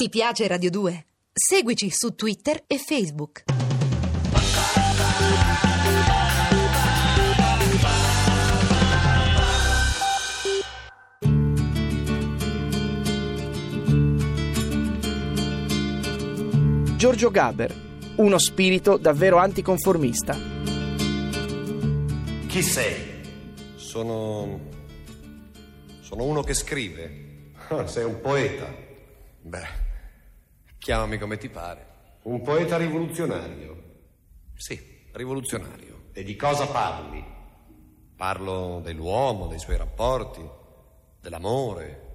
Ti piace Radio 2? Seguici su Twitter e Facebook. Giorgio Gaber, uno spirito davvero anticonformista. Chi sei? Sono. Sono uno che scrive. Ah, sei un poeta. Beh, chiamami come ti pare. Un poeta rivoluzionario. Sì, rivoluzionario. E di cosa parli? Parlo dell'uomo, dei suoi rapporti, dell'amore.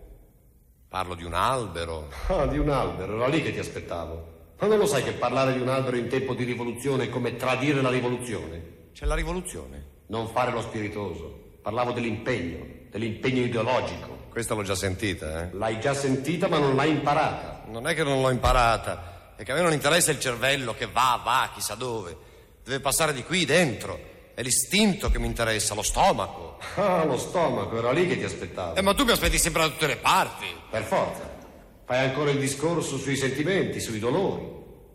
Parlo di un albero. Ah, di un albero, era lì che ti aspettavo. Ma non lo sai che parlare di un albero in tempo di rivoluzione è come tradire la rivoluzione? C'è la rivoluzione. Non fare lo spiritoso. Parlavo dell'impegno, dell'impegno ideologico. Questa l'ho già sentita, eh? L'hai già sentita ma non l'hai imparata. Non è che non l'ho imparata, è che a me non interessa il cervello che va, va, chissà dove. Deve passare di qui dentro. È l'istinto che mi interessa, lo stomaco. Ah, lo stomaco, era lì che ti aspettavo. Eh, ma tu mi aspetti sempre da tutte le parti. Per forza. Fai ancora il discorso sui sentimenti, sui dolori.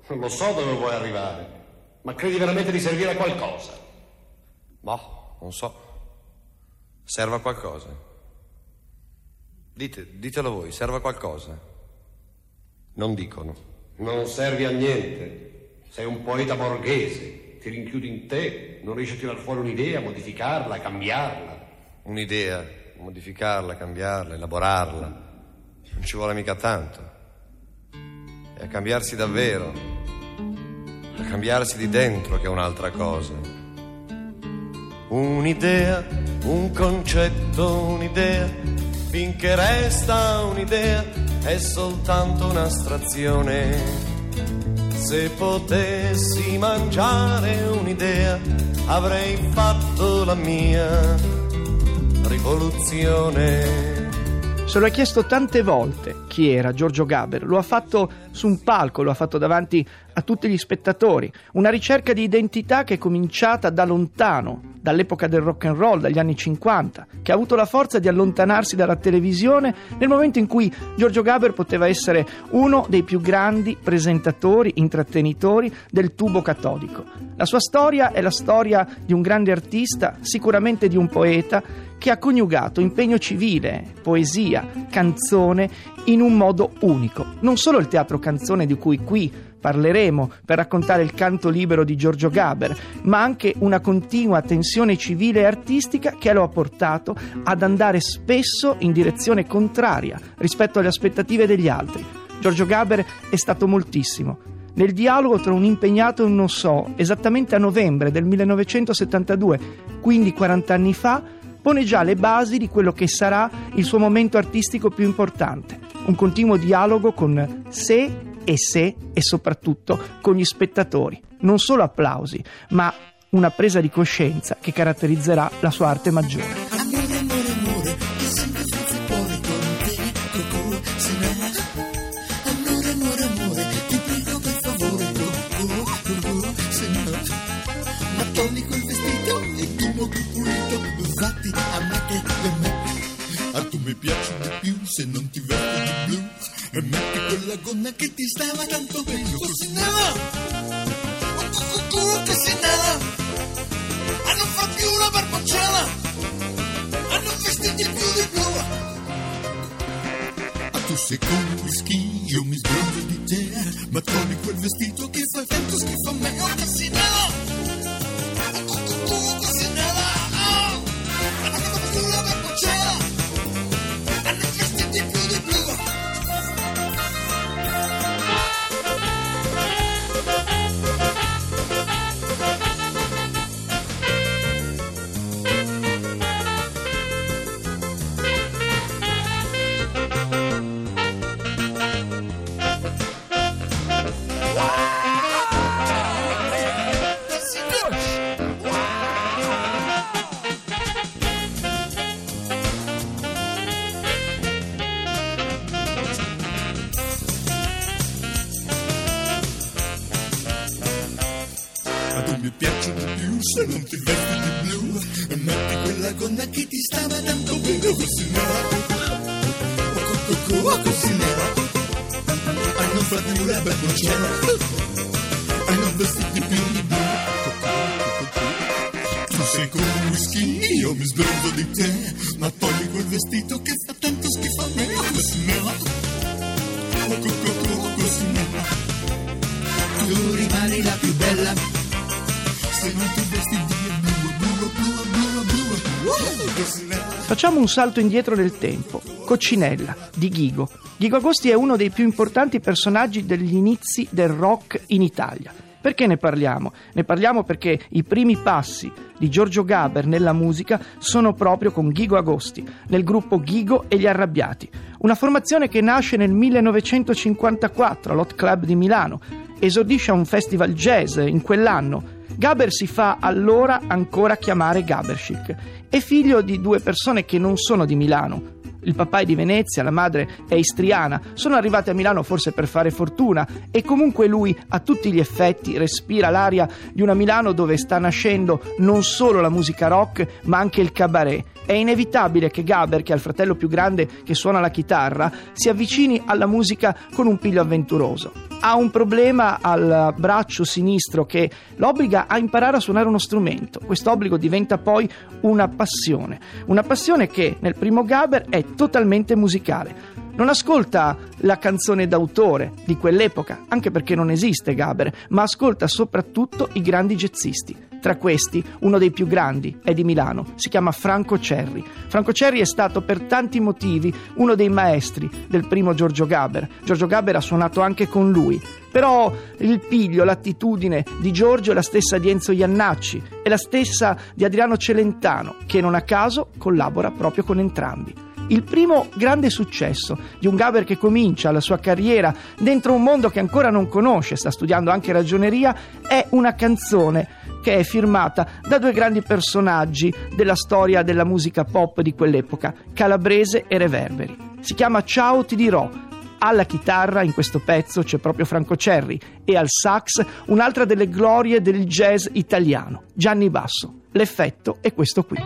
Non lo so dove vuoi arrivare. Ma credi veramente di servire a qualcosa? Boh, non so. Serve a qualcosa. Dite, ditelo voi, serve a qualcosa? Non dicono. Non servi a niente. Sei un poeta borghese. Ti rinchiudi in te, non riesci a tirar fuori un'idea, modificarla, cambiarla. Un'idea, modificarla, cambiarla, elaborarla. Non ci vuole mica tanto. È a cambiarsi davvero. A cambiarsi di dentro che è un'altra cosa. Un'idea, un concetto, un'idea finché resta un'idea è soltanto un'astrazione. Se potessi mangiare un'idea avrei fatto la mia rivoluzione. Se lo ha chiesto tante volte chi era Giorgio Gaber, lo ha fatto su un palco, lo ha fatto davanti a tutti gli spettatori, una ricerca di identità che è cominciata da lontano, dall'epoca del rock and roll, dagli anni 50, che ha avuto la forza di allontanarsi dalla televisione nel momento in cui Giorgio Gaber poteva essere uno dei più grandi presentatori, intrattenitori del tubo catodico. La sua storia è la storia di un grande artista, sicuramente di un poeta, che ha coniugato impegno civile, poesia, canzone in un modo unico. Non solo il teatro canzone di cui qui parleremo per raccontare il canto libero di Giorgio Gaber, ma anche una continua tensione civile e artistica che lo ha portato ad andare spesso in direzione contraria rispetto alle aspettative degli altri. Giorgio Gaber è stato moltissimo. Nel dialogo tra un impegnato e un non so, esattamente a novembre del 1972, quindi 40 anni fa, pone già le basi di quello che sarà il suo momento artistico più importante. Un continuo dialogo con sé e sé e soprattutto con gli spettatori. Non solo applausi, ma una presa di coscienza che caratterizzerà la sua arte maggiore. Gonna che ti stava tanto bene, così ne Oh, oh, oh, che se ne a non far più una barbacciala, a non vestirti più di blu. A tu sei come whisky, io mi sbronzo di te, ma trovi quel vestito che fa tu mi piaci di più se non ti vesti di blu. Metti quella gonna che ti stava tanto bene Così nera Oh, così nera non fa più la barboncella E non vestiti più di blu. Tu sei come un whisky, io mi sbronzo di te. Ma togli quel vestito che fa tanto schifo a me Così no Oh, co- co- co- Così no Tu rimani la più bella Facciamo un salto indietro nel tempo. Coccinella, di Ghigo. Ghigo Agosti è uno dei più importanti personaggi degli inizi del rock in Italia. Perché ne parliamo? Ne parliamo perché i primi passi di Giorgio Gaber nella musica sono proprio con Ghigo Agosti, nel gruppo Ghigo e gli Arrabbiati, una formazione che nasce nel 1954 all'Hot Club di Milano, esordisce a un festival jazz in quell'anno. Gaber si fa allora ancora chiamare Gaberchic. È figlio di due persone che non sono di Milano. Il papà è di Venezia, la madre è istriana. Sono arrivati a Milano forse per fare fortuna e comunque lui a tutti gli effetti respira l'aria di una Milano dove sta nascendo non solo la musica rock ma anche il cabaret. È inevitabile che Gaber, che è il fratello più grande che suona la chitarra, si avvicini alla musica con un piglio avventuroso. Ha un problema al braccio sinistro che l'obbliga a imparare a suonare uno strumento. Questo obbligo diventa poi una passione, una passione che nel primo Gaber è totalmente musicale. Non ascolta la canzone d'autore di quell'epoca, anche perché non esiste Gaber, ma ascolta soprattutto i grandi jazzisti. Tra questi, uno dei più grandi è di Milano, si chiama Franco Cerri. Franco Cerri è stato per tanti motivi uno dei maestri del primo Giorgio Gaber. Giorgio Gaber ha suonato anche con lui. Però il piglio, l'attitudine di Giorgio è la stessa di Enzo Iannacci, è la stessa di Adriano Celentano, che non a caso collabora proprio con entrambi. Il primo grande successo di un Gaber che comincia la sua carriera dentro un mondo che ancora non conosce, sta studiando anche ragioneria, è una canzone che è firmata da due grandi personaggi della storia della musica pop di quell'epoca, Calabrese e Reverberi. Si chiama Ciao ti dirò. Alla chitarra in questo pezzo c'è proprio Franco Cerri e al sax un'altra delle glorie del jazz italiano, Gianni Basso. L'effetto è questo qui.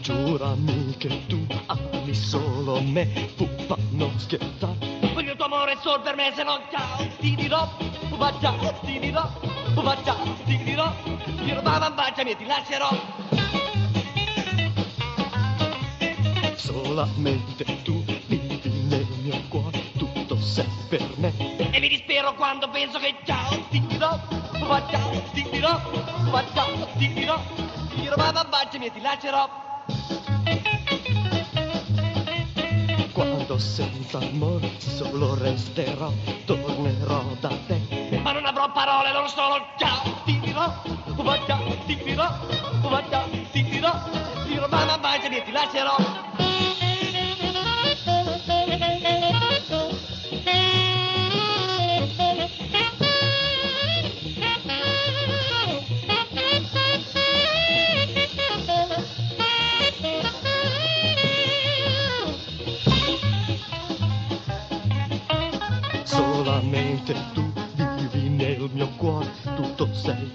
Giurami che tu ami solo me, puppa, non scherzare. Voglio tuo amore solo per me, se no ciao, ti dirò, ciao, ti dirò, ciao, ti dirò. Io mamma baciami e ti lascerò. Solamente tu vivi nel mio cuore, tutto sei per me. E mi dispero quando penso che ciao, ti dirò, ciao, ti dirò, ciao, ti dirò. Io mamma baciami e ti lascerò. Quando senza amore solo resterò, tornerò da te. Avrò parole, non solo ciao, ti dirò, ma ciao, ti dirò, ma ciao, ti dirò, ti dirò, mamma baciami e ti lascerò.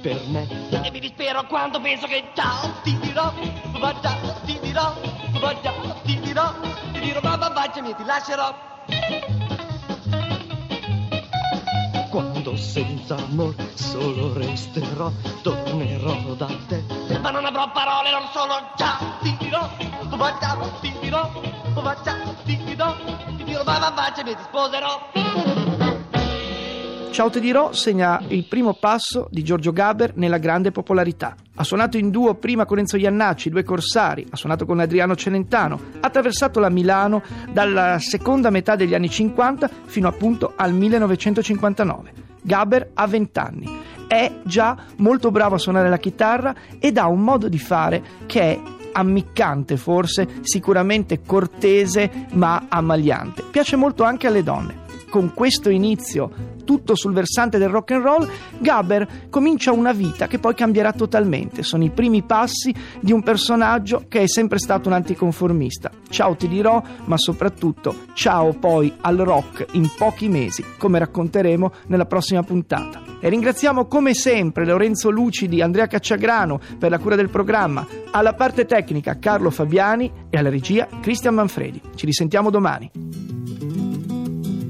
Per me. E mi dispero quando penso che ciao, ti dirò, ma ciao, ti dirò, ma ciao, ti dirò, ti dirò, mamma baciami e ti lascerò. Quando senza amore solo resterò, tornerò da te. Ma non avrò parole, non solo ciao, ti dirò, ma ciao, ti dirò, ma ciao, ti dirò, ti dirò, mamma baciami e ti sposerò. Ciao Te dirò segna il primo passo di Giorgio Gaber nella grande popolarità. Ha suonato in duo prima con Enzo Iannacci, due corsari, ha suonato con Adriano Celentano, ha attraversato la Milano dalla seconda metà degli anni 50 fino appunto al 1959. Gaber ha 20 anni, è già molto bravo a suonare la chitarra ed ha un modo di fare che è ammiccante forse, sicuramente cortese ma ammagliante. Piace molto anche alle donne con questo inizio tutto sul versante del rock and roll, Gaber comincia una vita che poi cambierà totalmente. Sono i primi passi di un personaggio che è sempre stato un anticonformista. Ciao ti dirò, ma soprattutto ciao poi al rock in pochi mesi, come racconteremo nella prossima puntata. E ringraziamo come sempre Lorenzo Lucidi, Andrea Cacciagrano per la cura del programma, alla parte tecnica Carlo Fabiani e alla regia Cristian Manfredi. Ci risentiamo domani.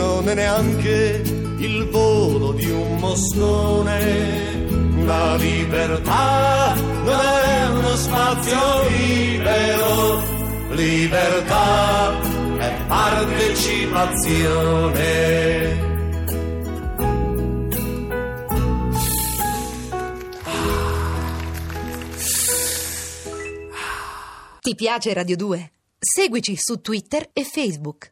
non è neanche il volo di un moscone. La libertà non è uno spazio libero, libertà è partecipazione. Ti piace Radio 2? Seguici su Twitter e Facebook.